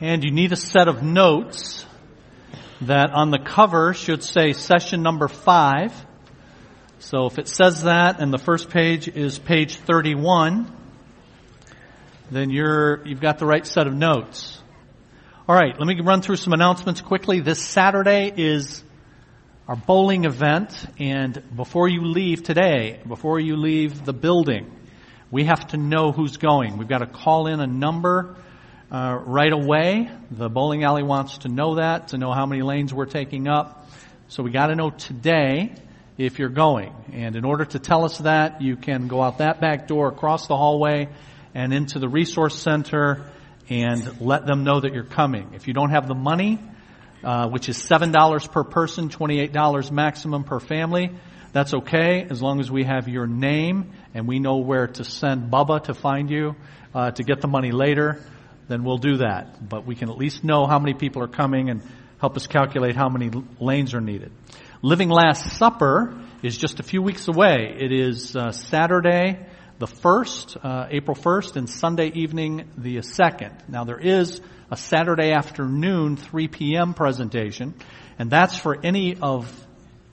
And you need a set of notes that on the cover should say session number five. So if it says that and the first page is page 31, then you're, you've got the right set of notes. All right, let me run through some announcements quickly. This Saturday is our bowling event, and before you leave today, before you leave the building, we have to know who's going. We've got to call in a number uh, right away. The bowling alley wants to know that, to know how many lanes we're taking up. So we got to know today if you're going. And in order to tell us that, you can go out that back door, across the hallway, and into the resource center and let them know that you're coming. If you don't have the money, uh, which is $7 per person, $28 maximum per family, that's okay as long as we have your name and we know where to send Bubba to find you uh, to get the money later, then we'll do that. But we can at least know how many people are coming and help us calculate how many lanes are needed. Living Last Supper is just a few weeks away. It is uh, Saturday, the 1st, uh, April 1st, and Sunday evening, the 2nd. Now there is a Saturday afternoon 3 p.m. presentation, and that's for any of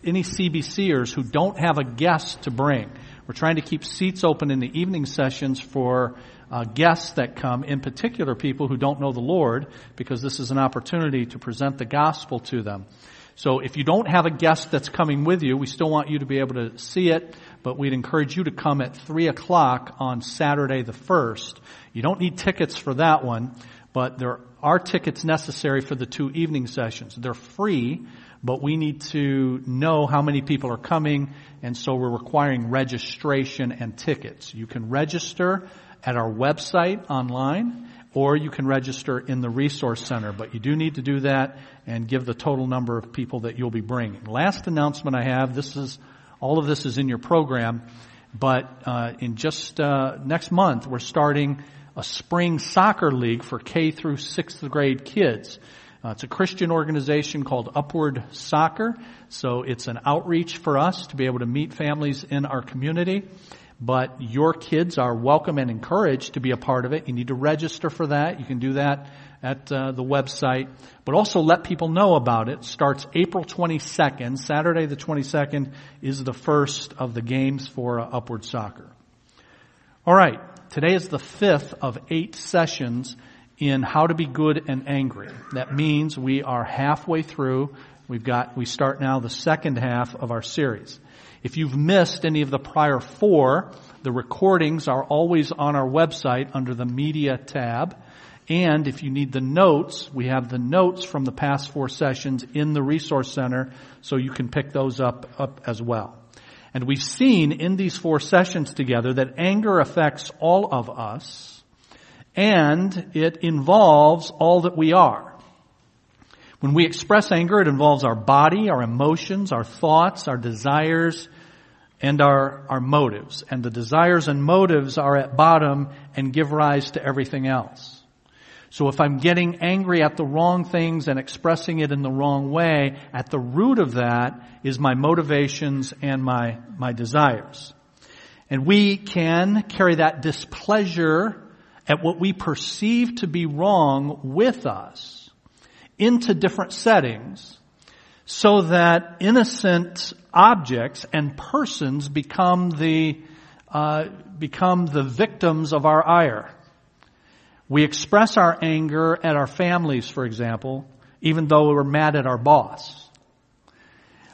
any CBCers who don't have a guest to bring. We're trying to keep seats open in the evening sessions for uh, guests that come, in particular people who don't know the Lord, because this is an opportunity to present the gospel to them. So if you don't have a guest that's coming with you, we still want you to be able to see it but we'd encourage you to come at 3 o'clock on Saturday the 1st. You don't need tickets for that one, but there are tickets necessary for the two evening sessions. They're free, but we need to know how many people are coming, and so we're requiring registration and tickets. You can register at our website online, or you can register in the resource center, but you do need to do that and give the total number of people that you'll be bringing. Last announcement I have, this is all of this is in your program. But uh, in just uh, next month, we're starting a spring soccer league for K through sixth grade kids. Uh, it's a Christian organization called Upward Soccer. So it's an outreach for us to be able to meet families in our community. But your kids are welcome and encouraged to be a part of it. You need to register for that. You can do that at uh, the website, but also let people know about it. Starts April 22nd. Saturday the 22nd is the first of the games for uh, Upward Soccer. All right. Today is the fifth of eight sessions in how to be good and angry. That means we are halfway through. We've got, we start now the second half of our series. If you've missed any of the prior four, the recordings are always on our website under the media tab. And if you need the notes, we have the notes from the past four sessions in the resource center so you can pick those up, up as well. And we've seen in these four sessions together that anger affects all of us and it involves all that we are. When we express anger, it involves our body, our emotions, our thoughts, our desires, and our, our motives. And the desires and motives are at bottom and give rise to everything else. So if I'm getting angry at the wrong things and expressing it in the wrong way, at the root of that is my motivations and my, my desires. And we can carry that displeasure at what we perceive to be wrong with us into different settings so that innocent objects and persons become the, uh, become the victims of our ire. We express our anger at our families, for example, even though we're mad at our boss.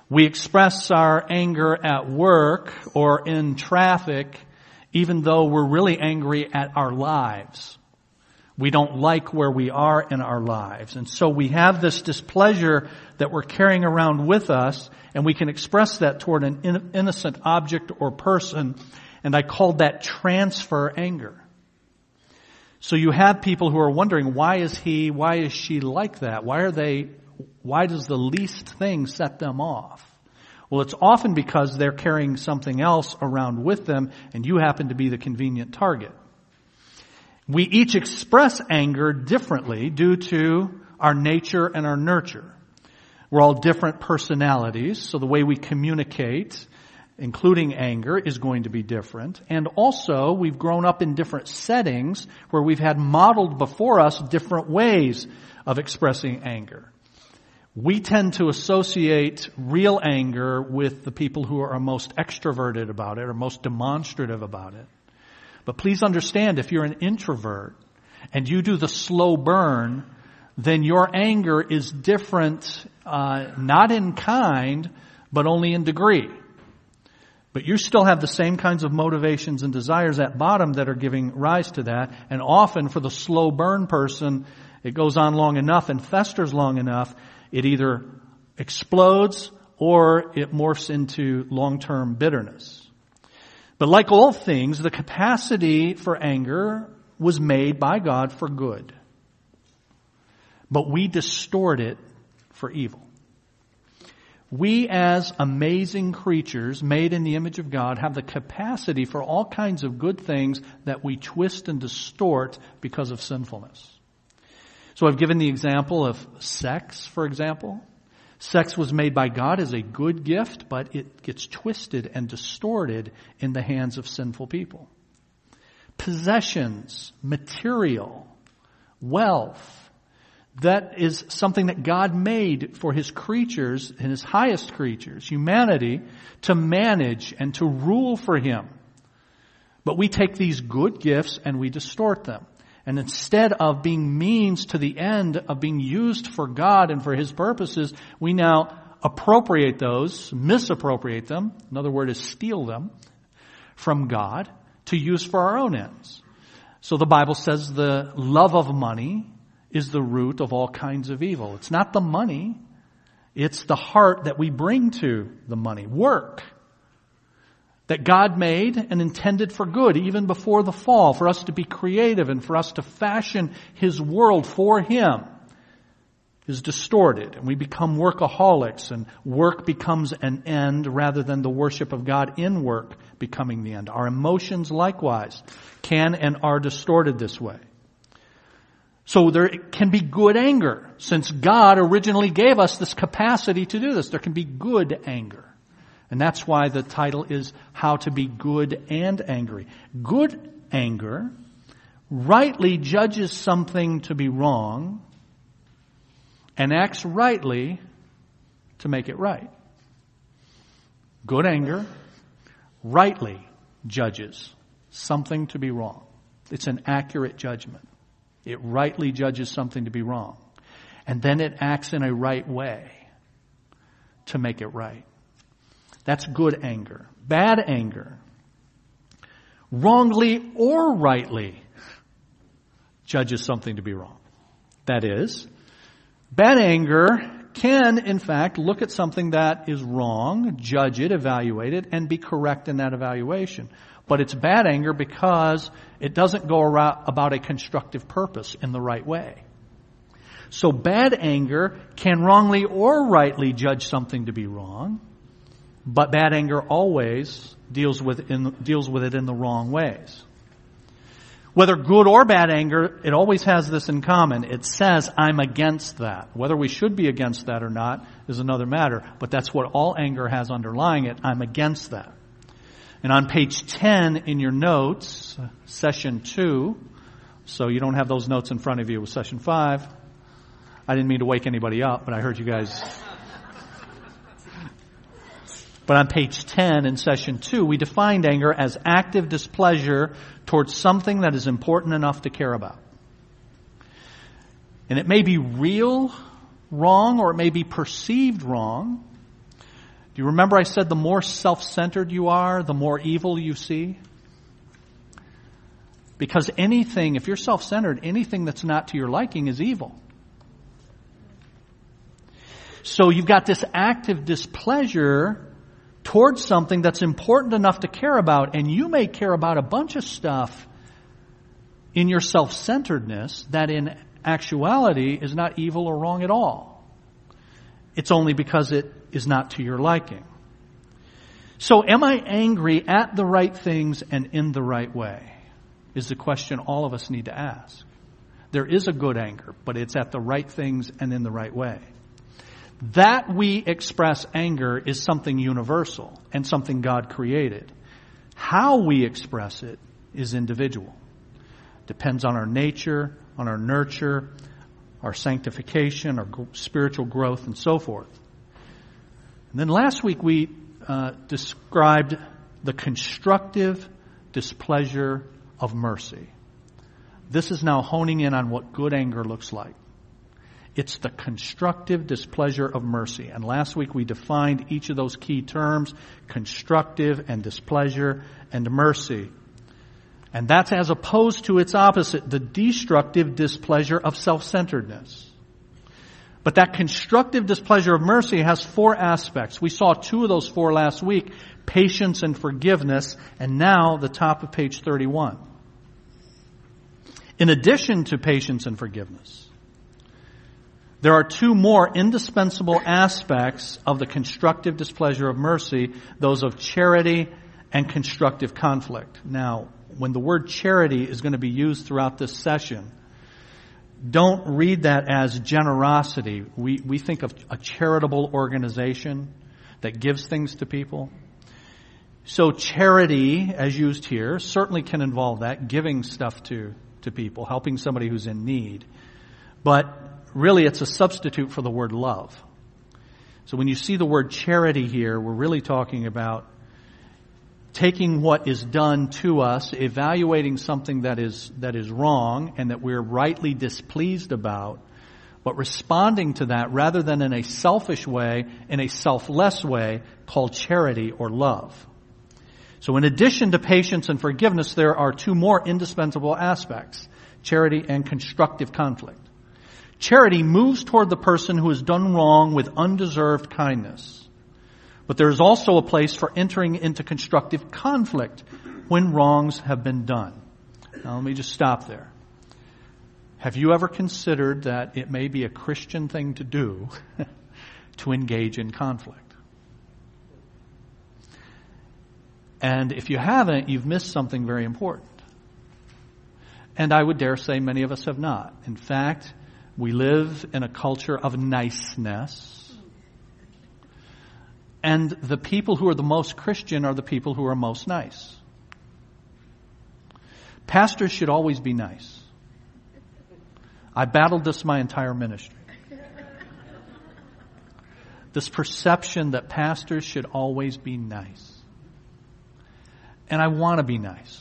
We express our anger at work or in traffic, even though we're really angry at our lives. We don't like where we are in our lives. And so we have this displeasure that we're carrying around with us, and we can express that toward an innocent object or person, and I called that transfer anger. So you have people who are wondering, why is he, why is she like that? Why are they, why does the least thing set them off? Well, it's often because they're carrying something else around with them and you happen to be the convenient target. We each express anger differently due to our nature and our nurture. We're all different personalities, so the way we communicate including anger, is going to be different. And also, we've grown up in different settings where we've had modeled before us different ways of expressing anger. We tend to associate real anger with the people who are most extroverted about it or most demonstrative about it. But please understand, if you're an introvert and you do the slow burn, then your anger is different, uh, not in kind, but only in degree. But you still have the same kinds of motivations and desires at bottom that are giving rise to that. And often for the slow burn person, it goes on long enough and festers long enough, it either explodes or it morphs into long-term bitterness. But like all things, the capacity for anger was made by God for good. But we distort it for evil. We as amazing creatures made in the image of God have the capacity for all kinds of good things that we twist and distort because of sinfulness. So I've given the example of sex, for example. Sex was made by God as a good gift, but it gets twisted and distorted in the hands of sinful people. Possessions, material, wealth, that is something that God made for His creatures and His highest creatures, humanity, to manage and to rule for Him. But we take these good gifts and we distort them. And instead of being means to the end of being used for God and for His purposes, we now appropriate those, misappropriate them, another word is steal them, from God to use for our own ends. So the Bible says the love of money is the root of all kinds of evil. It's not the money. It's the heart that we bring to the money. Work. That God made and intended for good even before the fall, for us to be creative and for us to fashion His world for Him is distorted and we become workaholics and work becomes an end rather than the worship of God in work becoming the end. Our emotions likewise can and are distorted this way. So there can be good anger. Since God originally gave us this capacity to do this, there can be good anger. And that's why the title is How to Be Good and Angry. Good anger rightly judges something to be wrong and acts rightly to make it right. Good anger rightly judges something to be wrong. It's an accurate judgment. It rightly judges something to be wrong. And then it acts in a right way to make it right. That's good anger. Bad anger, wrongly or rightly, judges something to be wrong. That is, bad anger can, in fact, look at something that is wrong, judge it, evaluate it, and be correct in that evaluation. But it's bad anger because it doesn't go about a constructive purpose in the right way. So bad anger can wrongly or rightly judge something to be wrong, but bad anger always deals with, in, deals with it in the wrong ways. Whether good or bad anger, it always has this in common. It says, I'm against that. Whether we should be against that or not is another matter, but that's what all anger has underlying it. I'm against that. And on page 10 in your notes, session 2, so you don't have those notes in front of you with session 5. I didn't mean to wake anybody up, but I heard you guys. But on page 10 in session 2, we defined anger as active displeasure towards something that is important enough to care about. And it may be real wrong or it may be perceived wrong, do you remember I said the more self-centered you are, the more evil you see? Because anything, if you're self-centered, anything that's not to your liking is evil. So you've got this active displeasure towards something that's important enough to care about, and you may care about a bunch of stuff in your self-centeredness that in actuality is not evil or wrong at all. It's only because it is not to your liking. So am I angry at the right things and in the right way? Is the question all of us need to ask. There is a good anger, but it's at the right things and in the right way. That we express anger is something universal and something God created. How we express it is individual. Depends on our nature, on our nurture, our sanctification, our spiritual growth, and so forth. And then last week we uh, described the constructive displeasure of mercy. This is now honing in on what good anger looks like. It's the constructive displeasure of mercy. And last week we defined each of those key terms, constructive and displeasure and mercy. And that's as opposed to its opposite, the destructive displeasure of self-centeredness. But that constructive displeasure of mercy has four aspects. We saw two of those four last week, patience and forgiveness, and now the top of page 31. In addition to patience and forgiveness, there are two more indispensable aspects of the constructive displeasure of mercy, those of charity and constructive conflict. Now, when the word charity is going to be used throughout this session, don't read that as generosity. We, we think of a charitable organization that gives things to people. So charity, as used here, certainly can involve that, giving stuff to, to people, helping somebody who's in need. But really it's a substitute for the word love. So when you see the word charity here, we're really talking about taking what is done to us, evaluating something that is, that is wrong and that we're rightly displeased about, but responding to that rather than in a selfish way, in a selfless way called charity or love. So in addition to patience and forgiveness, there are two more indispensable aspects, charity and constructive conflict. Charity moves toward the person who has done wrong with undeserved kindness. But there is also a place for entering into constructive conflict when wrongs have been done. Now let me just stop there. Have you ever considered that it may be a Christian thing to do to engage in conflict? And if you haven't, you've missed something very important. And I would dare say many of us have not. In fact, we live in a culture of niceness. And the people who are the most Christian are the people who are most nice. Pastors should always be nice. I battled this my entire ministry. This perception that pastors should always be nice. And I want to be nice.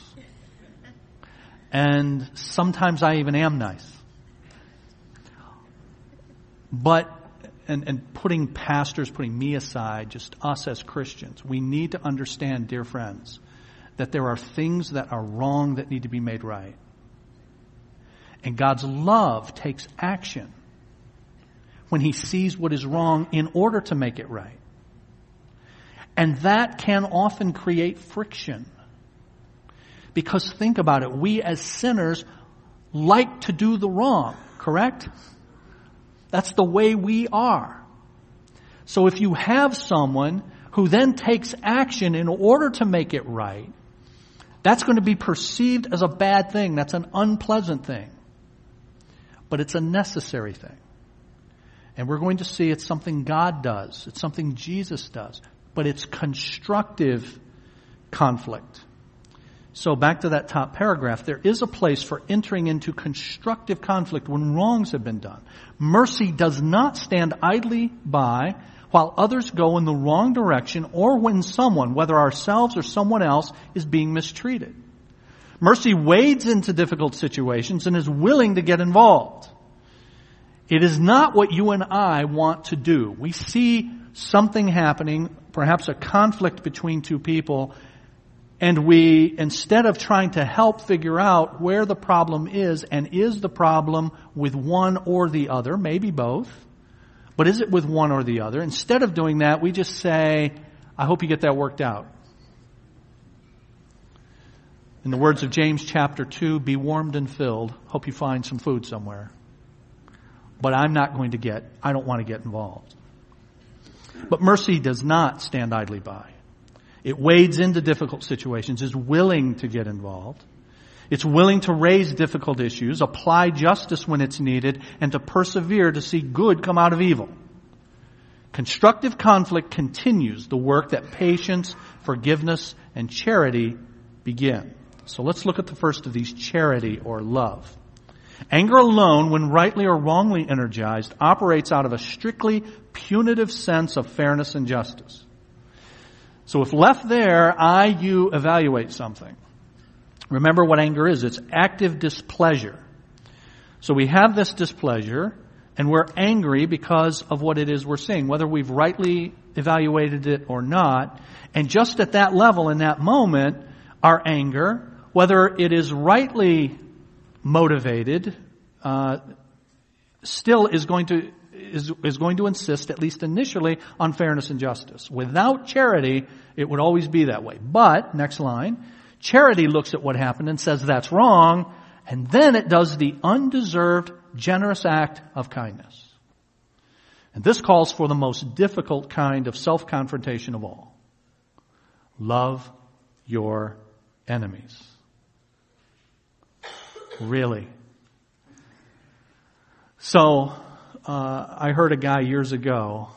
And sometimes I even am nice. But, and, and putting pastors, putting me aside, just us as Christians, we need to understand, dear friends, that there are things that are wrong that need to be made right. And God's love takes action when He sees what is wrong in order to make it right. And that can often create friction. Because think about it, we as sinners like to do the wrong, correct? That's the way we are. So if you have someone who then takes action in order to make it right, that's going to be perceived as a bad thing. That's an unpleasant thing. But it's a necessary thing. And we're going to see it's something God does. It's something Jesus does. But it's constructive conflict. So back to that top paragraph, there is a place for entering into constructive conflict when wrongs have been done. Mercy does not stand idly by while others go in the wrong direction or when someone, whether ourselves or someone else, is being mistreated. Mercy wades into difficult situations and is willing to get involved. It is not what you and I want to do. We see something happening, perhaps a conflict between two people, and we, instead of trying to help figure out where the problem is, and is the problem with one or the other, maybe both, but is it with one or the other? Instead of doing that, we just say, I hope you get that worked out. In the words of James chapter 2, be warmed and filled. Hope you find some food somewhere. But I'm not going to get, I don't want to get involved. But mercy does not stand idly by. It wades into difficult situations, is willing to get involved. It's willing to raise difficult issues, apply justice when it's needed, and to persevere to see good come out of evil. Constructive conflict continues the work that patience, forgiveness, and charity begin. So let's look at the first of these, charity or love. Anger alone, when rightly or wrongly energized, operates out of a strictly punitive sense of fairness and justice. So if left there, I, you evaluate something. Remember what anger is. It's active displeasure. So we have this displeasure and we're angry because of what it is we're seeing, whether we've rightly evaluated it or not. And just at that level, in that moment, our anger, whether it is rightly motivated, uh, still is going to is, is going to insist, at least initially, on fairness and justice. Without charity, it would always be that way. But, next line, charity looks at what happened and says that's wrong, and then it does the undeserved, generous act of kindness. And this calls for the most difficult kind of self-confrontation of all. Love your enemies. Really. So, uh, I heard a guy years ago,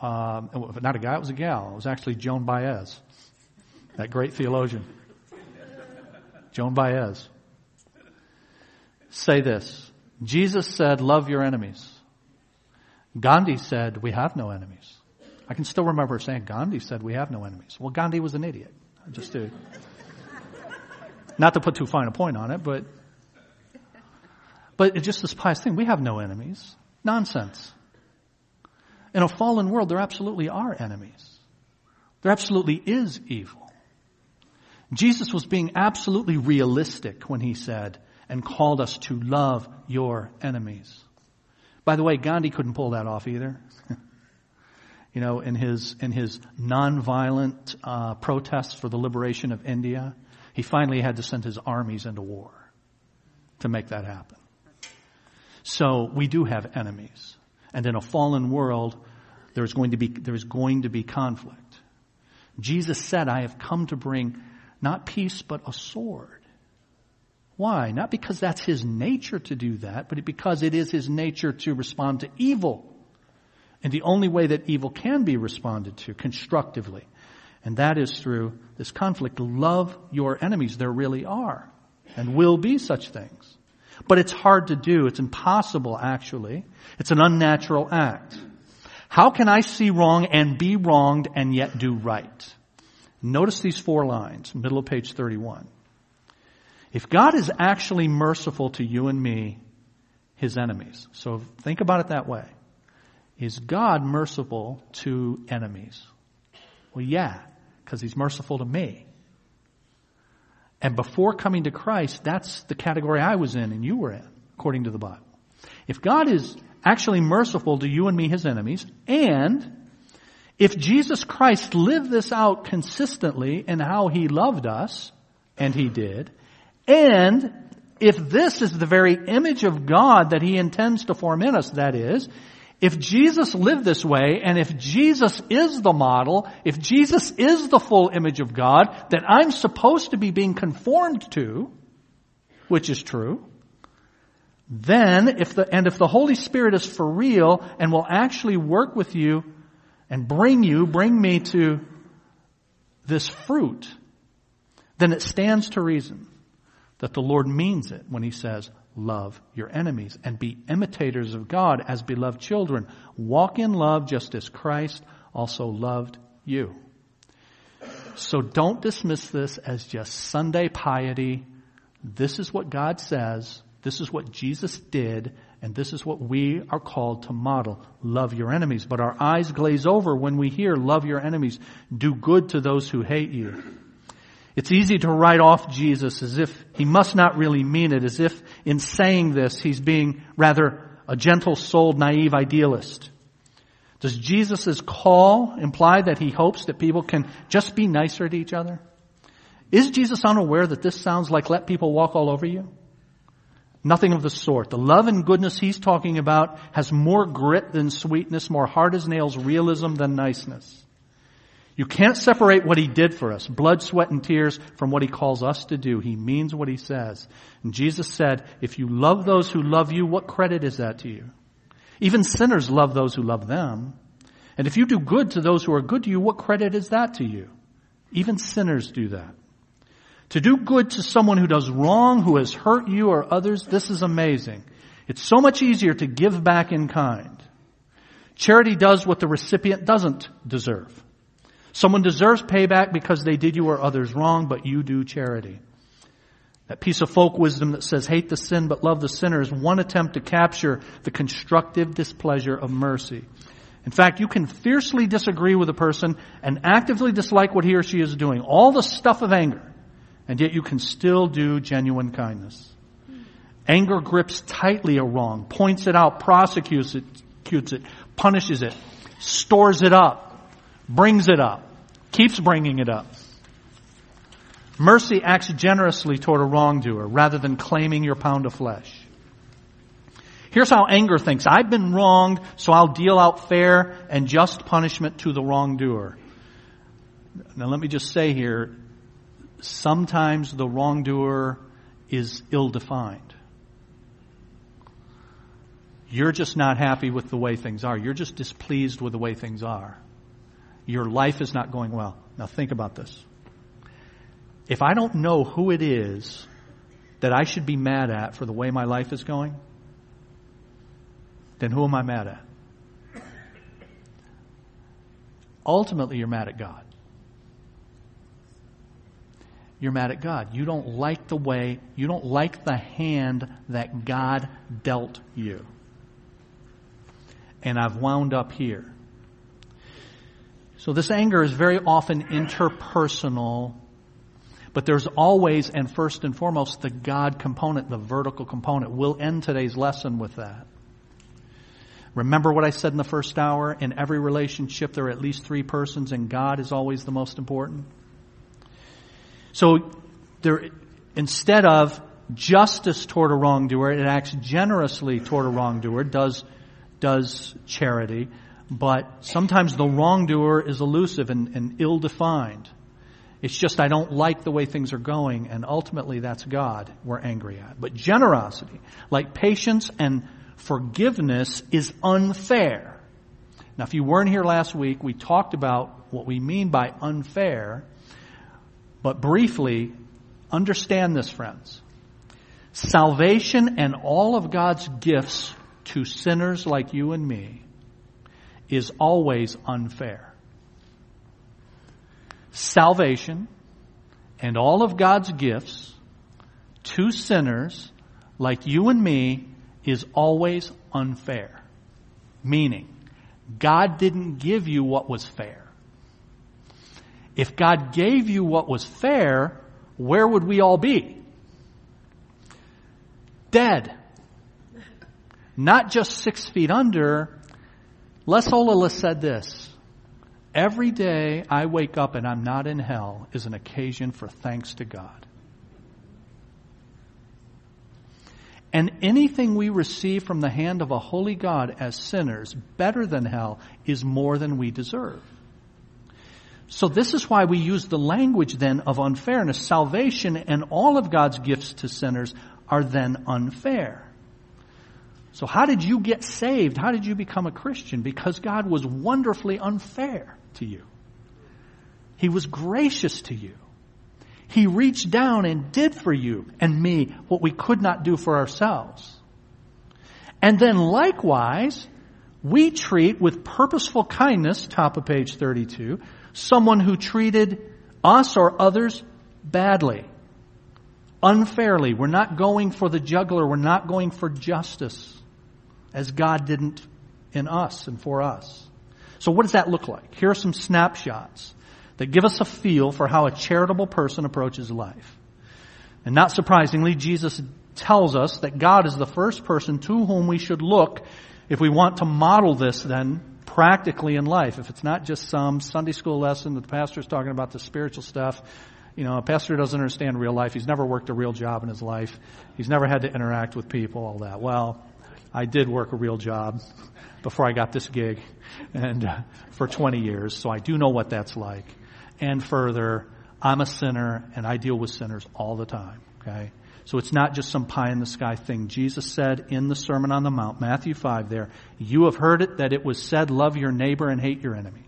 uh, not a guy, it was a gal. It was actually Joan Baez, that great theologian. Joan Baez. Say this. Jesus said, love your enemies. Gandhi said, we have no enemies. I can still remember saying, Gandhi said, we have no enemies. Well, Gandhi was an idiot. Just to, not to put too fine a point on it, but, but it's just this pious thing. We have no enemies. Nonsense. In a fallen world, there absolutely are enemies. There absolutely is evil. Jesus was being absolutely realistic when he said and called us to love your enemies. By the way, Gandhi couldn't pull that off either. you know, in his in his nonviolent uh, protests for the liberation of India, he finally had to send his armies into war to make that happen. So we do have enemies. And in a fallen world, there's going to be, there's going to be conflict. Jesus said, I have come to bring not peace, but a sword. Why? Not because that's his nature to do that, but because it is his nature to respond to evil. And the only way that evil can be responded to constructively, and that is through this conflict. Love your enemies. There really are and will be such things. But it's hard to do. It's impossible, actually. It's an unnatural act. How can I see wrong and be wronged and yet do right? Notice these four lines, middle of page 31. If God is actually merciful to you and me, his enemies. So think about it that way. Is God merciful to enemies? Well, yeah, because he's merciful to me. And before coming to Christ, that's the category I was in and you were in, according to the Bible. If God is actually merciful to you and me, his enemies, and if Jesus Christ lived this out consistently in how he loved us, and he did, and if this is the very image of God that he intends to form in us, that is, if Jesus lived this way, and if Jesus is the model, if Jesus is the full image of God that I'm supposed to be being conformed to, which is true, then if the, and if the Holy Spirit is for real and will actually work with you and bring you, bring me to this fruit, then it stands to reason that the Lord means it when He says, love your enemies and be imitators of God as beloved children. Walk in love just as Christ also loved you. So don't dismiss this as just Sunday piety. This is what God says. This is what Jesus did. And this is what we are called to model. Love your enemies. But our eyes glaze over when we hear love your enemies. Do good to those who hate you. It's easy to write off Jesus as if he must not really mean it, as if in saying this he's being rather a gentle-souled, naive idealist. Does Jesus' call imply that he hopes that people can just be nicer to each other? Is Jesus unaware that this sounds like let people walk all over you? Nothing of the sort. The love and goodness he's talking about has more grit than sweetness, more hard as nails realism than niceness. You can't separate what he did for us, blood, sweat, and tears, from what he calls us to do. He means what he says. And Jesus said, if you love those who love you, what credit is that to you? Even sinners love those who love them. And if you do good to those who are good to you, what credit is that to you? Even sinners do that. To do good to someone who does wrong, who has hurt you or others, this is amazing. It's so much easier to give back in kind. Charity does what the recipient doesn't deserve. Someone deserves payback because they did you or others wrong, but you do charity. That piece of folk wisdom that says hate the sin but love the sinner is one attempt to capture the constructive displeasure of mercy. In fact, you can fiercely disagree with a person and actively dislike what he or she is doing. All the stuff of anger. And yet you can still do genuine kindness. Anger grips tightly a wrong, points it out, prosecutes it, punishes it, stores it up, brings it up, keeps bringing it up. Mercy acts generously toward a wrongdoer rather than claiming your pound of flesh. Here's how anger thinks. I've been wronged, so I'll deal out fair and just punishment to the wrongdoer. Now let me just say here, sometimes the wrongdoer is ill-defined. You're just not happy with the way things are. You're just displeased with the way things are. Your life is not going well. Now think about this. If I don't know who it is that I should be mad at for the way my life is going, then who am I mad at? Ultimately, you're mad at God. You're mad at God. You don't like the way, you don't like the hand that God dealt you. And I've wound up here. So this anger is very often interpersonal, but there's always and first and foremost the God component, the vertical component. We'll end today's lesson with that. Remember what I said in the first hour? In every relationship, there are at least three persons, and God is always the most important. So, there, instead of justice toward a wrongdoer, it acts generously toward a wrongdoer, does, does charity, but sometimes the wrongdoer is elusive and, and ill defined. It's just I don't like the way things are going, and ultimately that's God we're angry at. But generosity, like patience and forgiveness is unfair. Now, if you weren't here last week, we talked about what we mean by unfair, but briefly, understand this, friends. Salvation and all of God's gifts to sinners like you and me is always unfair. Salvation and all of God's gifts to sinners like you and me is always unfair. Meaning, God didn't give you what was fair. If God gave you what was fair, where would we all be? Dead. Not just six feet under. Les Ollila said this. Every day I wake up and I'm not in hell is an occasion for thanks to God. And anything we receive from the hand of a holy God as sinners, better than hell, is more than we deserve. So this is why we use the language then of unfairness. Salvation and all of God's gifts to sinners are then unfair. So how did you get saved? How did you become a Christian? Because God was wonderfully unfair to you. He was gracious to you. He reached down and did for you and me what we could not do for ourselves. And then likewise, we treat with purposeful kindness, top of page 32, someone who treated us or others badly, unfairly. We're not going for the juggler. We're not going for justice as God didn't in us and for us. So what does that look like? Here are some snapshots that give us a feel for how a charitable person approaches life. And not surprisingly, Jesus tells us that God is the first person to whom we should look if we want to model this then practically in life. If it's not just some Sunday school lesson that the pastor is talking about the spiritual stuff, you know, a pastor doesn't understand real life. He's never worked a real job in his life. He's never had to interact with people, all that. Well, I did work a real job before I got this gig and uh, for 20 years, so I do know what that's like and further, I'm a sinner and I deal with sinners all the time. Okay? So it's not just some pie in the sky thing. Jesus said in the Sermon on the Mount, Matthew 5 there, you have heard it that it was said, love your neighbor and hate your enemy.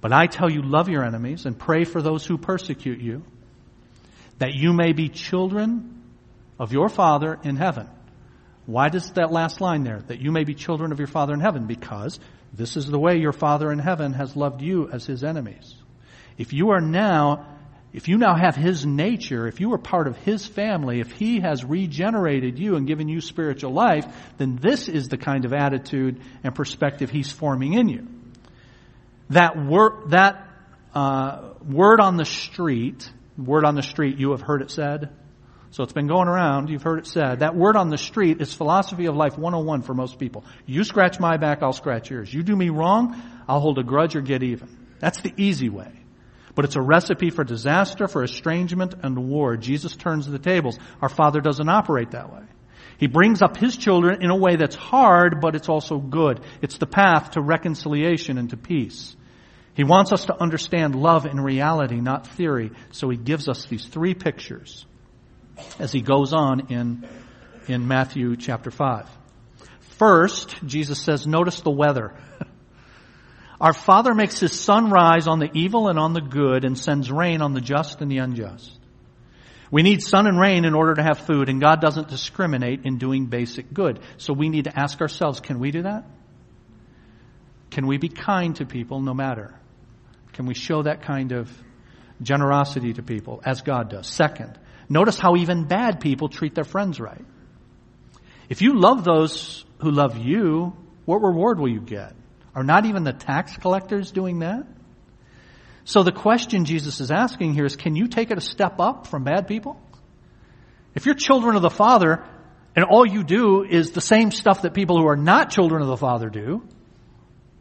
But I tell you, love your enemies and pray for those who persecute you, that you may be children of your Father in heaven. Why does that last line there? That you may be children of your Father in heaven. Because this is the way your Father in heaven has loved you as his enemies. If you are now, if you now have his nature, if you are part of his family, if he has regenerated you and given you spiritual life, then this is the kind of attitude and perspective he's forming in you. That word, that uh, word on the street, word on the street, you have heard it said. So it's been going around, you've heard it said. That word on the street is philosophy of life 101 for most people. You scratch my back, I'll scratch yours. You do me wrong, I'll hold a grudge or get even. That's the easy way. But it's a recipe for disaster, for estrangement, and war. Jesus turns the tables. Our Father doesn't operate that way. He brings up His children in a way that's hard, but it's also good. It's the path to reconciliation and to peace. He wants us to understand love in reality, not theory. So He gives us these three pictures as He goes on in, in Matthew chapter 5. First, Jesus says, notice the weather. Our Father makes His sun rise on the evil and on the good and sends rain on the just and the unjust. We need sun and rain in order to have food and God doesn't discriminate in doing basic good. So we need to ask ourselves, can we do that? Can we be kind to people no matter? Can we show that kind of generosity to people as God does? Second, notice how even bad people treat their friends right. If you love those who love you, what reward will you get? Are not even the tax collectors doing that? So the question Jesus is asking here is, can you take it a step up from bad people? If you're children of the Father, and all you do is the same stuff that people who are not children of the Father do,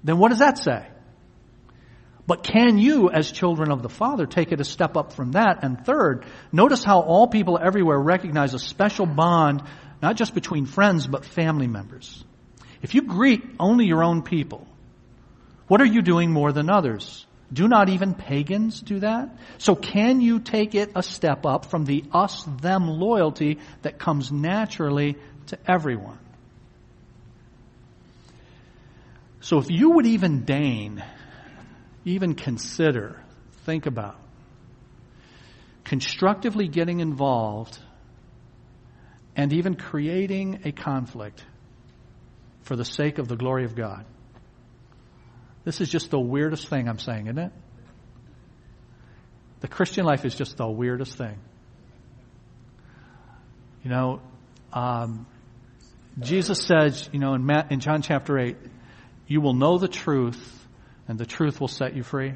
then what does that say? But can you, as children of the Father, take it a step up from that? And third, notice how all people everywhere recognize a special bond, not just between friends, but family members. If you greet only your own people, what are you doing more than others? Do not even pagans do that? So can you take it a step up from the us-them loyalty that comes naturally to everyone? So if you would even deign, even consider, think about, constructively getting involved and even creating a conflict for the sake of the glory of God, this is just the weirdest thing I'm saying, isn't it? The Christian life is just the weirdest thing. You know, um, Jesus says, you know, in, in John chapter 8, you will know the truth, and the truth will set you free.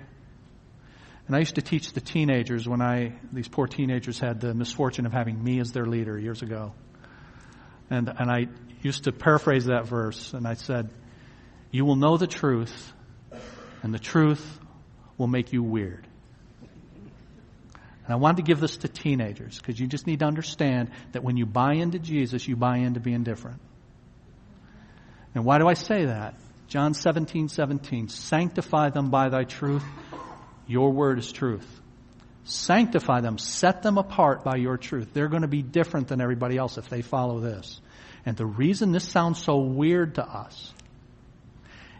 And I used to teach the teenagers when I, these poor teenagers had the misfortune of having me as their leader years ago. And, and I used to paraphrase that verse, and I said, You will know the truth, and the truth will make you weird. And I wanted to give this to teenagers because you just need to understand that when you buy into Jesus, you buy into being different. And why do I say that? John 17, 17. Sanctify them by thy truth. Your word is truth. Sanctify them. Set them apart by your truth. They're going to be different than everybody else if they follow this. And the reason this sounds so weird to us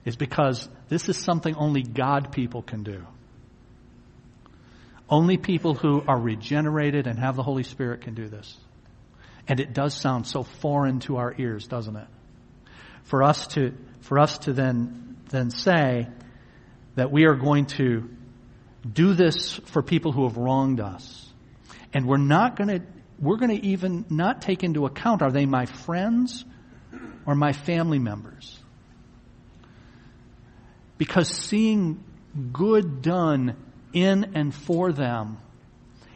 is because this is something only God people can do. Only people who are regenerated and have the Holy Spirit can do this. And it does sound so foreign to our ears, doesn't it? For us to, for us to then, then say that we are going to do this for people who have wronged us. And we're not going to, we're going to even not take into account, are they my friends or my family members? Because seeing good done in and for them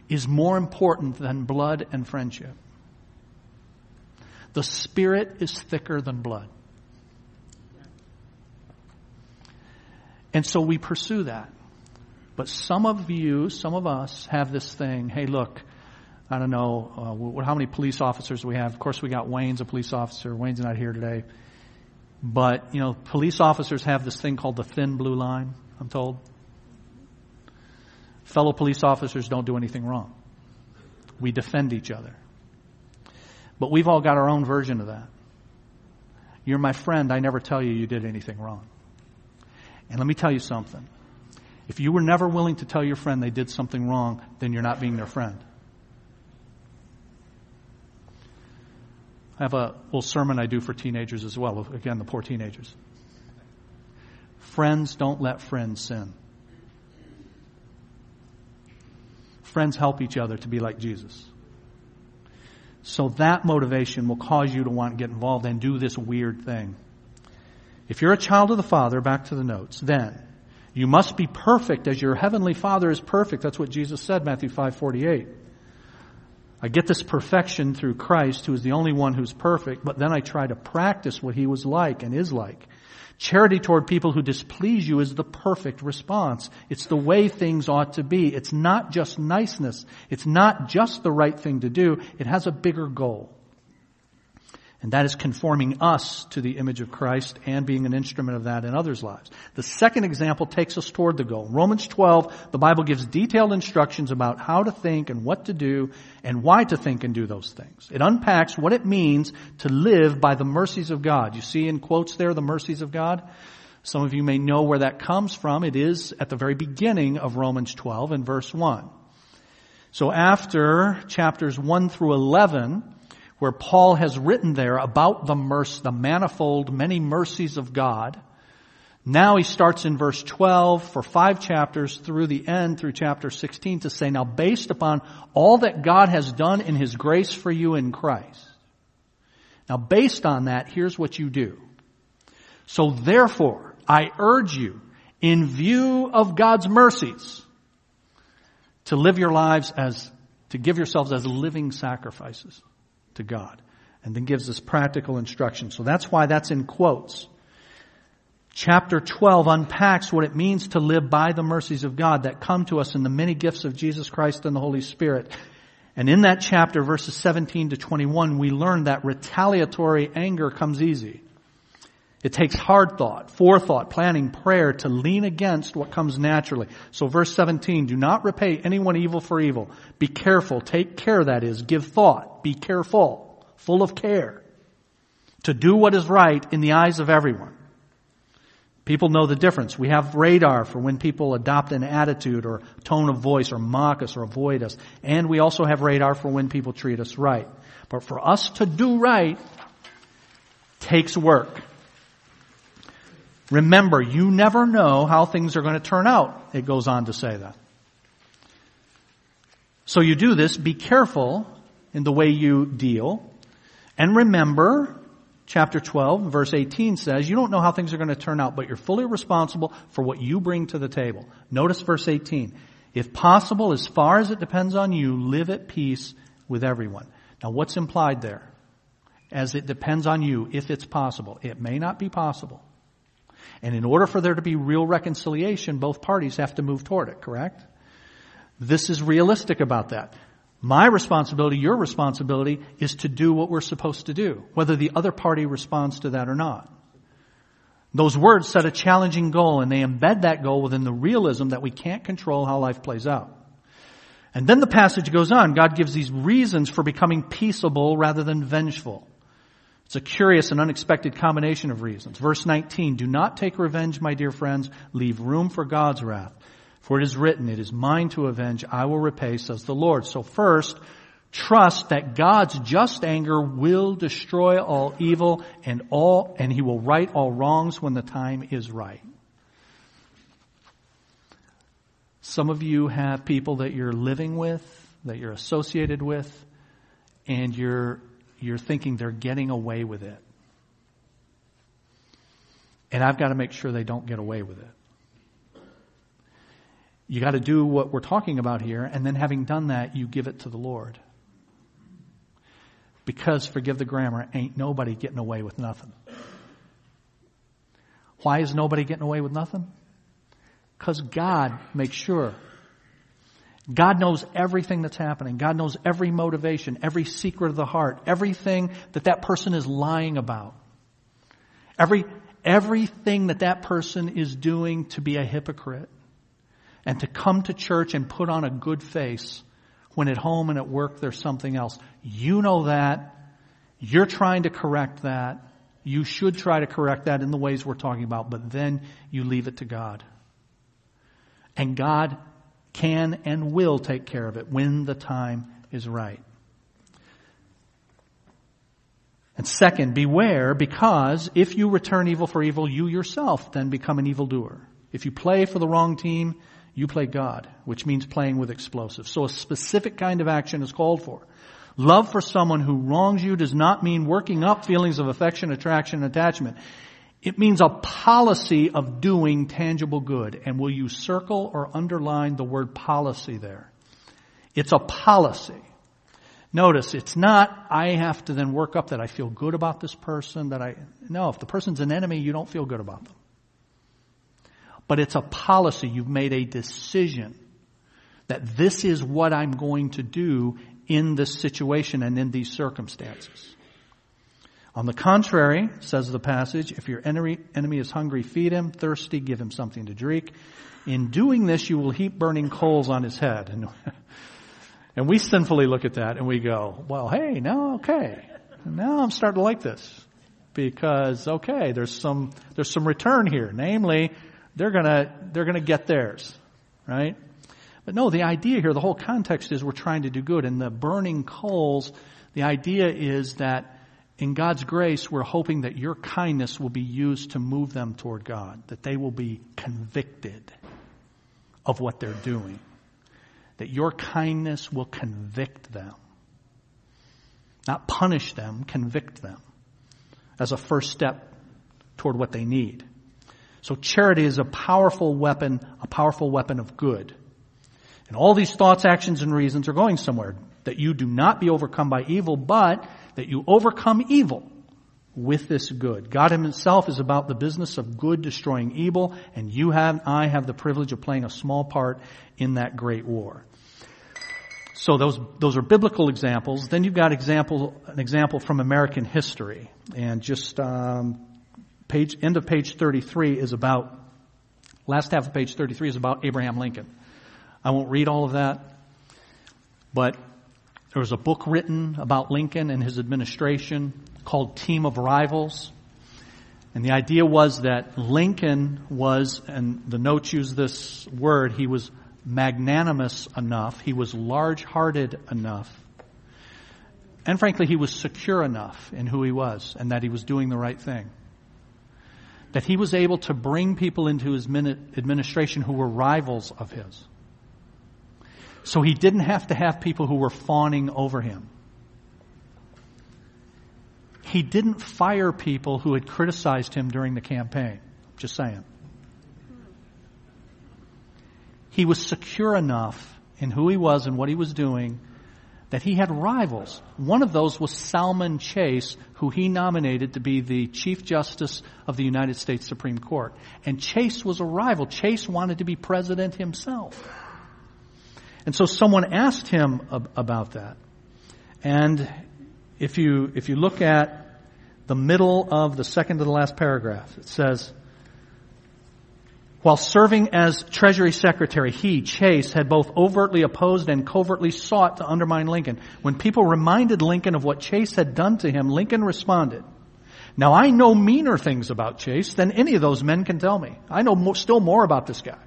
is more important than blood and friendship. The Spirit is thicker than blood. And so we pursue that. But some of you, some of us have this thing, hey look, I don't know, uh, how many police officers we have. Of course we got Wayne's a police officer. Wayne's not here today. But, you know, police officers have this thing called the thin blue line, I'm told. Fellow police officers don't do anything wrong. We defend each other. But we've all got our own version of that. You're my friend. I never tell you you did anything wrong. And let me tell you something. If you were never willing to tell your friend they did something wrong, then you're not being their friend. I have a little sermon I do for teenagers as well. Again, the poor teenagers. Friends don't let friends sin. Friends help each other to be like Jesus. So that motivation will cause you to want to get involved and do this weird thing. If you're a child of the Father, back to the notes, then you must be perfect as your heavenly Father is perfect. That's what Jesus said, Matthew 5:48. I get this perfection through Christ, who is the only one who's perfect, but then I try to practice what he was like and is like. Charity toward people who displease you is the perfect response. It's the way things ought to be. It's not just niceness. It's not just the right thing to do. It has a bigger goal. And that is conforming us to the image of Christ and being an instrument of that in others' lives. The second example takes us toward the goal. Romans 12, the Bible gives detailed instructions about how to think and what to do and why to think and do those things. It unpacks what it means to live by the mercies of God. You see in quotes there, the mercies of God? Some of you may know where that comes from. It is at the very beginning of Romans 12 in verse 1. So after chapters 1 through 11, where Paul has written there about the mercy, the manifold many mercies of God. Now he starts in verse 12 for five chapters through the end through chapter 16 to say, now based upon all that God has done in his grace for you in Christ. Now based on that, here's what you do. So therefore, I urge you, in view of God's mercies, to live your lives as, to give yourselves as living sacrifices to God. And then gives us practical instruction. So that's why that's in quotes. Chapter 12 unpacks what it means to live by the mercies of God that come to us in the many gifts of Jesus Christ and the Holy Spirit. And in that chapter, verses 17 to 21, we learn that retaliatory anger comes easy. It takes hard thought, forethought, planning, prayer to lean against what comes naturally. So verse 17, do not repay anyone evil for evil. Be careful. Take care, that is. Give thought. Be careful. Full of care. To do what is right in the eyes of everyone. People know the difference. We have radar for when people adopt an attitude or tone of voice or mock us or avoid us. And we also have radar for when people treat us right. But for us to do right takes work. Remember, you never know how things are going to turn out. It goes on to say that. So you do this, be careful in the way you deal. And remember, chapter 12, verse 18 says, you don't know how things are going to turn out, but you're fully responsible for what you bring to the table. Notice verse 18. If possible, as far as it depends on you, live at peace with everyone. Now what's implied there? As it depends on you, if it's possible. It may not be possible. And in order for there to be real reconciliation, both parties have to move toward it, correct? This is realistic about that. My responsibility, your responsibility, is to do what we're supposed to do, whether the other party responds to that or not. Those words set a challenging goal and they embed that goal within the realism that we can't control how life plays out. And then the passage goes on. God gives these reasons for becoming peaceable rather than vengeful. It's a curious and unexpected combination of reasons. Verse 19, do not take revenge, my dear friends. Leave room for God's wrath. For it is written, it is mine to avenge. I will repay, says the Lord. So first, trust that God's just anger will destroy all evil and all, and he will right all wrongs when the time is right. Some of you have people that you're living with, that you're associated with, and you're you're thinking they're getting away with it. And I've got to make sure they don't get away with it. You got to do what we're talking about here, and then having done that, you give it to the Lord. Because, forgive the grammar, ain't nobody getting away with nothing. Why is nobody getting away with nothing? Because God makes sure God knows everything that's happening. God knows every motivation, every secret of the heart, everything that that person is lying about. Every, everything that that person is doing to be a hypocrite and to come to church and put on a good face when at home and at work there's something else. You know that You're trying to correct that. You should try to correct that in the ways we're talking about, but then you leave it to God. And God can and will take care of it when the time is right. And second, beware because if you return evil for evil, you yourself then become an evildoer. If you play for the wrong team, you play God, which means playing with explosives. So a specific kind of action is called for. Love for someone who wrongs you does not mean working up feelings of affection, attraction, attachment. It means a policy of doing tangible good. And will you circle or underline the word policy there? It's a policy. Notice, it's not, I have to then work up that I feel good about this person, that I, no, if the person's an enemy, you don't feel good about them. But it's a policy. You've made a decision that this is what I'm going to do in this situation and in these circumstances. On the contrary, says the passage, if your enemy, is hungry, feed him, thirsty, give him something to drink. In doing this, you will heap burning coals on his head. And, and we sinfully look at that and we go, well, hey, now, okay. Now I'm starting to like this. Because, okay, there's some, there's some return here. Namely, they're gonna, they're gonna get theirs. Right? But no, the idea here, the whole context is we're trying to do good. And the burning coals, the idea is that in God's grace, we're hoping that your kindness will be used to move them toward God, that they will be convicted of what they're doing, that your kindness will convict them. Not punish them, convict them as a first step toward what they need. So charity is a powerful weapon, a powerful weapon of good. And all these thoughts, actions, and reasons are going somewhere. That you do not be overcome by evil, but that you overcome evil with this good. God himself is about the business of good destroying evil, and you have, I have the privilege of playing a small part in that great war. So those, those are biblical examples. Then you've got example, an example from American history. And just, um, page, end of page 33 is about, last half of page 33 is about Abraham Lincoln. I won't read all of that, but there was a book written about Lincoln and his administration called Team of Rivals. And the idea was that Lincoln was, and the notes use this word, he was magnanimous enough, he was large-hearted enough, and frankly, he was secure enough in who he was and that he was doing the right thing. That he was able to bring people into his administration who were rivals of his. So he didn't have to have people who were fawning over him. He didn't fire people who had criticized him during the campaign. Just saying. He was secure enough in who he was and what he was doing that he had rivals. One of those was Salmon Chase, who he nominated to be the Chief Justice of the United States Supreme Court. And Chase was a rival. Chase wanted to be president himself. And so someone asked him ab- about that. And if you, if you look at the middle of the second to the last paragraph, it says, while serving as Treasury Secretary, he, Chase, had both overtly opposed and covertly sought to undermine Lincoln. When people reminded Lincoln of what Chase had done to him, Lincoln responded, Now I know meaner things about Chase than any of those men can tell me. I know more, still more about this guy.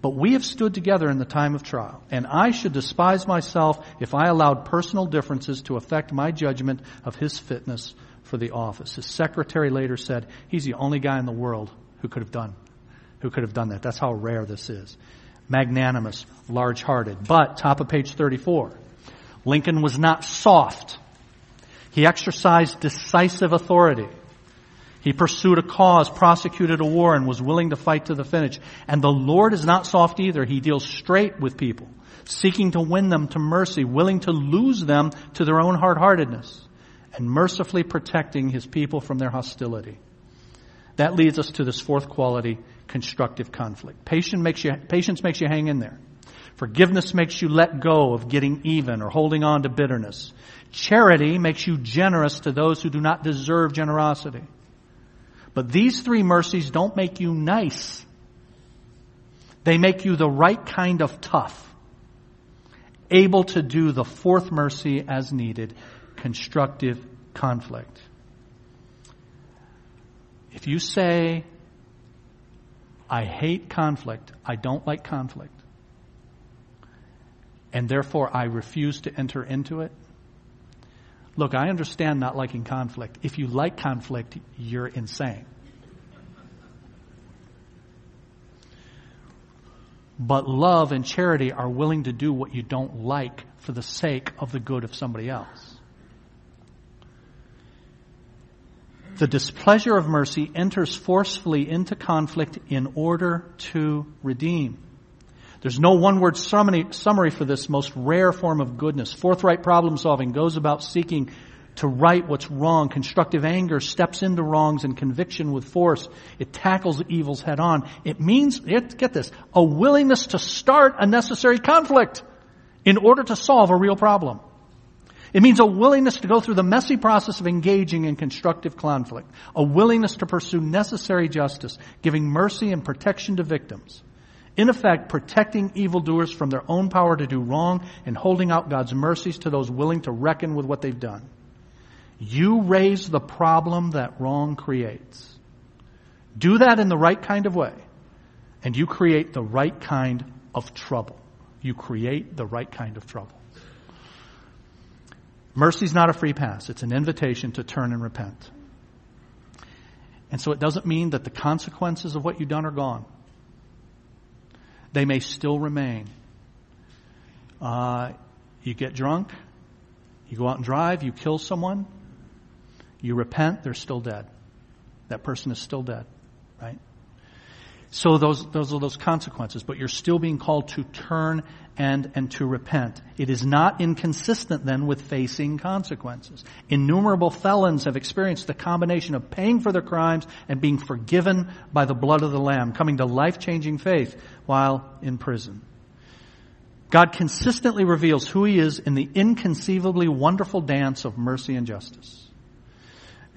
But we have stood together in the time of trial, and I should despise myself if I allowed personal differences to affect my judgment of his fitness for the office. His secretary later said, he's the only guy in the world who could have done, who could have done that. That's how rare this is. Magnanimous, large-hearted. But, top of page 34, Lincoln was not soft. He exercised decisive authority. He pursued a cause, prosecuted a war, and was willing to fight to the finish. And the Lord is not soft either. He deals straight with people, seeking to win them to mercy, willing to lose them to their own hard-heartedness, and mercifully protecting his people from their hostility. That leads us to this fourth quality, constructive conflict. Patience makes you, patience makes you hang in there. Forgiveness makes you let go of getting even or holding on to bitterness. Charity makes you generous to those who do not deserve generosity. But these three mercies don't make you nice. They make you the right kind of tough. Able to do the fourth mercy as needed, constructive conflict. If you say, I hate conflict, I don't like conflict, and therefore I refuse to enter into it, look, I understand not liking conflict. If you like conflict, you're insane. But love and charity are willing to do what you don't like for the sake of the good of somebody else. The displeasure of mercy enters forcefully into conflict in order to redeem. There's no one word summary for this most rare form of goodness. Forthright problem solving goes about seeking to right what's wrong. Constructive anger steps into wrongs and conviction with force. It tackles evils head on. It means, get this, a willingness to start a necessary conflict in order to solve a real problem. It means a willingness to go through the messy process of engaging in constructive conflict, a willingness to pursue necessary justice, giving mercy and protection to victims. In effect, protecting evildoers from their own power to do wrong and holding out God's mercies to those willing to reckon with what they've done. You raise the problem that wrong creates. Do that in the right kind of way, and you create the right kind of trouble. You create the right kind of trouble. Mercy is not a free pass. It's an invitation to turn and repent. And so it doesn't mean that the consequences of what you've done are gone. They may still remain. Uh, you get drunk, you go out and drive, you kill someone, you repent, they're still dead. That person is still dead, right? So those, those are those consequences, but you're still being called to turn and, and to repent. It is not inconsistent then with facing consequences. Innumerable felons have experienced the combination of paying for their crimes and being forgiven by the blood of the Lamb, coming to life-changing faith while in prison. God consistently reveals who He is in the inconceivably wonderful dance of mercy and justice.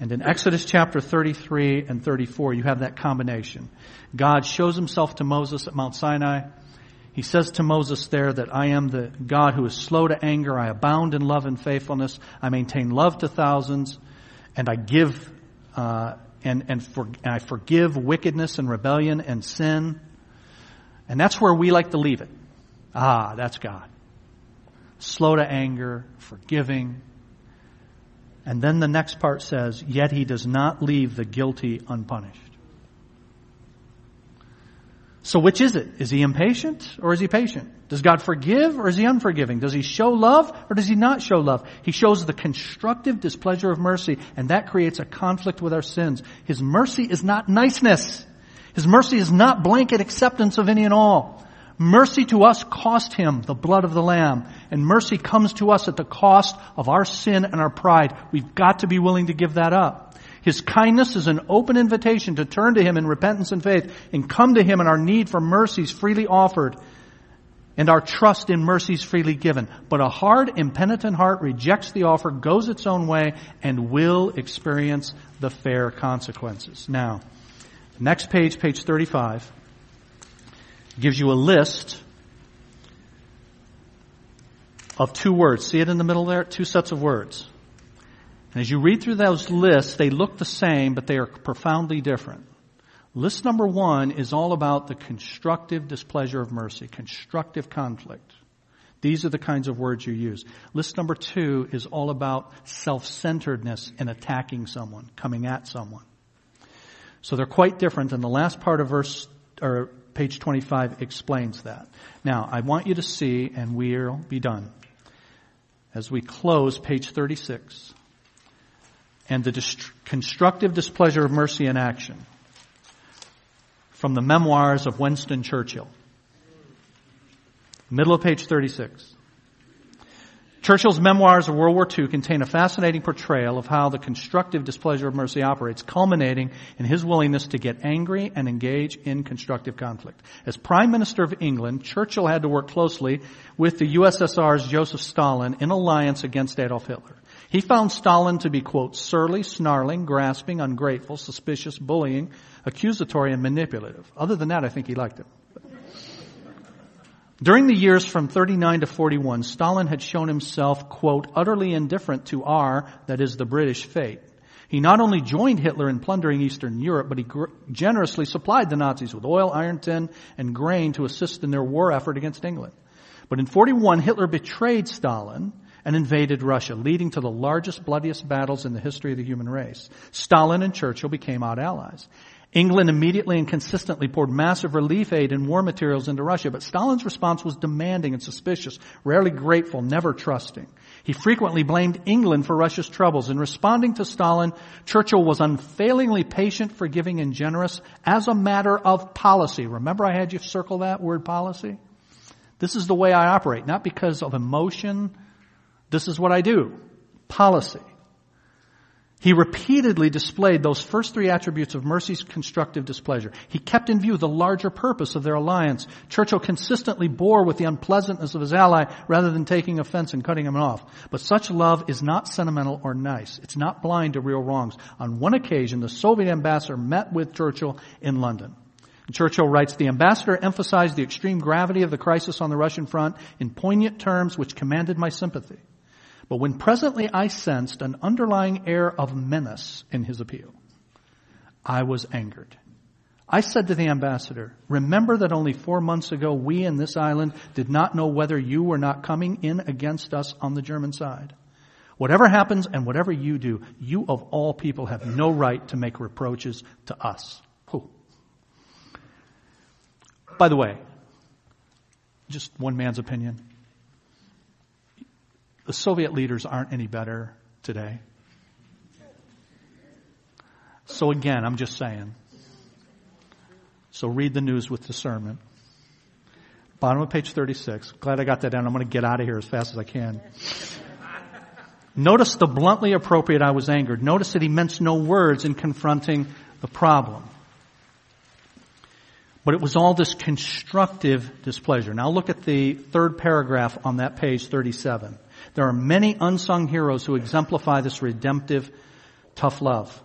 And in Exodus chapter 33 and 34, you have that combination. God shows himself to Moses at Mount Sinai. He says to Moses there that I am the God who is slow to anger. I abound in love and faithfulness. I maintain love to thousands and I give, uh, and, and, for, and I forgive wickedness and rebellion and sin. And that's where we like to leave it. Ah, that's God. Slow to anger, forgiving, and then the next part says, yet he does not leave the guilty unpunished. So which is it? Is he impatient or is he patient? Does God forgive or is he unforgiving? Does he show love or does he not show love? He shows the constructive displeasure of mercy and that creates a conflict with our sins. His mercy is not niceness. His mercy is not blanket acceptance of any and all. Mercy to us cost him the blood of the Lamb, and mercy comes to us at the cost of our sin and our pride. We've got to be willing to give that up. His kindness is an open invitation to turn to him in repentance and faith and come to him in our need for mercies freely offered and our trust in mercies freely given. But a hard, impenitent heart rejects the offer, goes its own way, and will experience the fair consequences. Now, next page, page 35 gives you a list of two words. See it in the middle there? Two sets of words. And as you read through those lists, they look the same, but they are profoundly different. List number one is all about the constructive displeasure of mercy, constructive conflict. These are the kinds of words you use. List number two is all about self-centeredness in attacking someone, coming at someone. So they're quite different, and the last part of verse, or page 25 explains that. Now, I want you to see, and we'll be done, as we close page 36, and the dist- constructive displeasure of mercy in action from the memoirs of Winston Churchill. Middle of page 36. Churchill's memoirs of World War II contain a fascinating portrayal of how the constructive displeasure of mercy operates, culminating in his willingness to get angry and engage in constructive conflict. As Prime Minister of England, Churchill had to work closely with the USSR's Joseph Stalin in alliance against Adolf Hitler. He found Stalin to be, quote, surly, snarling, grasping, ungrateful, suspicious, bullying, accusatory, and manipulative. Other than that, I think he liked him. During the years from 39 to 41, Stalin had shown himself, quote, utterly indifferent to our, that is the British fate. He not only joined Hitler in plundering Eastern Europe, but he gr- generously supplied the Nazis with oil, iron, tin, and grain to assist in their war effort against England. But in 41, Hitler betrayed Stalin and invaded Russia, leading to the largest, bloodiest battles in the history of the human race. Stalin and Churchill became odd allies. England immediately and consistently poured massive relief aid and war materials into Russia, but Stalin's response was demanding and suspicious, rarely grateful, never trusting. He frequently blamed England for Russia's troubles. In responding to Stalin, Churchill was unfailingly patient, forgiving, and generous as a matter of policy. Remember I had you circle that word policy? This is the way I operate, not because of emotion. This is what I do. Policy. He repeatedly displayed those first three attributes of mercy's constructive displeasure. He kept in view the larger purpose of their alliance. Churchill consistently bore with the unpleasantness of his ally rather than taking offense and cutting him off. But such love is not sentimental or nice. It's not blind to real wrongs. On one occasion, the Soviet ambassador met with Churchill in London. Churchill writes, the ambassador emphasized the extreme gravity of the crisis on the Russian front in poignant terms which commanded my sympathy. But when presently I sensed an underlying air of menace in his appeal, I was angered. I said to the ambassador, remember that only four months ago we in this island did not know whether you were not coming in against us on the German side. Whatever happens and whatever you do, you of all people have no right to make reproaches to us. Who? By the way, just one man's opinion the Soviet leaders aren't any better today. So again, I'm just saying. So read the news with discernment. Bottom of page 36. Glad I got that down. I'm going to get out of here as fast as I can. Notice the bluntly appropriate I was angered. Notice that he minced no words in confronting the problem. But it was all this constructive displeasure. Now look at the third paragraph on that page 37. There are many unsung heroes who exemplify this redemptive, tough love.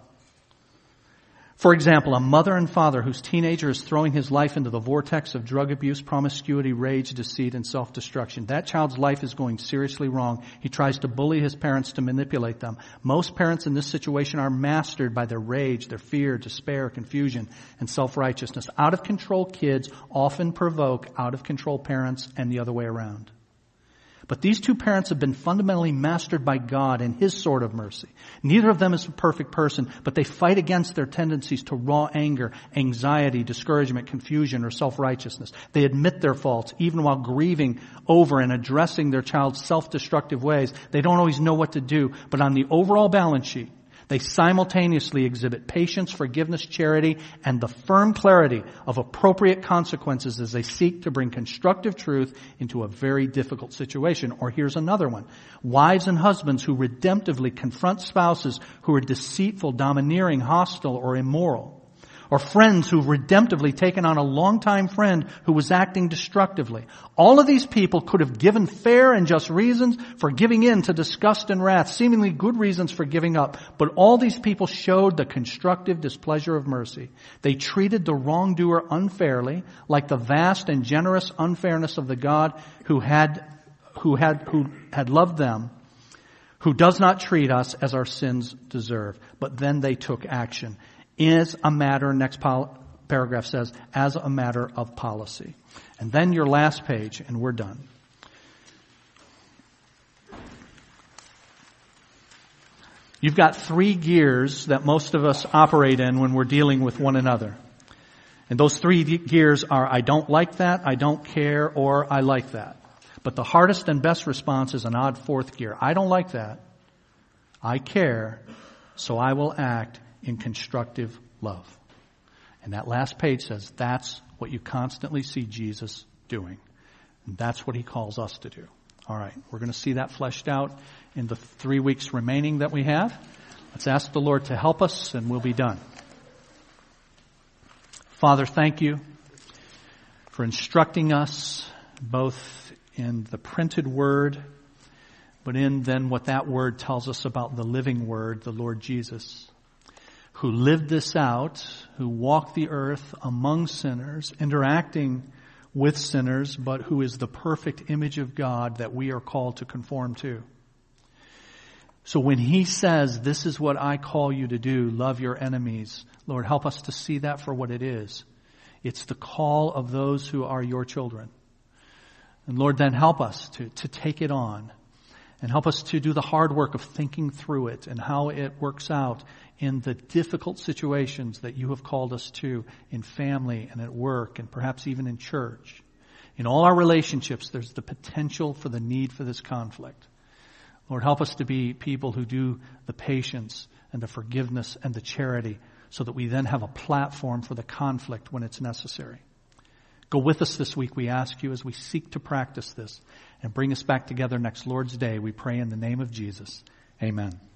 For example, a mother and father whose teenager is throwing his life into the vortex of drug abuse, promiscuity, rage, deceit, and self-destruction. That child's life is going seriously wrong. He tries to bully his parents to manipulate them. Most parents in this situation are mastered by their rage, their fear, despair, confusion, and self-righteousness. Out of control kids often provoke out of control parents and the other way around. But these two parents have been fundamentally mastered by God and His sort of mercy. Neither of them is a perfect person, but they fight against their tendencies to raw anger, anxiety, discouragement, confusion, or self-righteousness. They admit their faults, even while grieving over and addressing their child's self-destructive ways. They don't always know what to do, but on the overall balance sheet, they simultaneously exhibit patience, forgiveness, charity, and the firm clarity of appropriate consequences as they seek to bring constructive truth into a very difficult situation. Or here's another one. Wives and husbands who redemptively confront spouses who are deceitful, domineering, hostile, or immoral or friends who've redemptively taken on a longtime friend who was acting destructively. All of these people could have given fair and just reasons for giving in to disgust and wrath, seemingly good reasons for giving up. But all these people showed the constructive displeasure of mercy. They treated the wrongdoer unfairly, like the vast and generous unfairness of the God who had, who had, who had loved them who does not treat us as our sins deserve. But then they took action is a matter, next pol- paragraph says, as a matter of policy. And then your last page, and we're done. You've got three gears that most of us operate in when we're dealing with one another. And those three gears are I don't like that, I don't care, or I like that. But the hardest and best response is an odd fourth gear. I don't like that. I care, so I will act in constructive love. And that last page says that's what you constantly see Jesus doing. And that's what he calls us to do. All right, we're going to see that fleshed out in the three weeks remaining that we have. Let's ask the Lord to help us and we'll be done. Father, thank you for instructing us both in the printed word, but in then what that word tells us about the living word, the Lord Jesus who lived this out, who walked the earth among sinners, interacting with sinners, but who is the perfect image of God that we are called to conform to. So when he says, this is what I call you to do, love your enemies, Lord, help us to see that for what it is. It's the call of those who are your children. And Lord, then help us to, to take it on and help us to do the hard work of thinking through it and how it works out in the difficult situations that you have called us to in family and at work and perhaps even in church. In all our relationships, there's the potential for the need for this conflict. Lord, help us to be people who do the patience and the forgiveness and the charity so that we then have a platform for the conflict when it's necessary. Go with us this week, we ask you, as we seek to practice this and bring us back together next Lord's Day. We pray in the name of Jesus. Amen.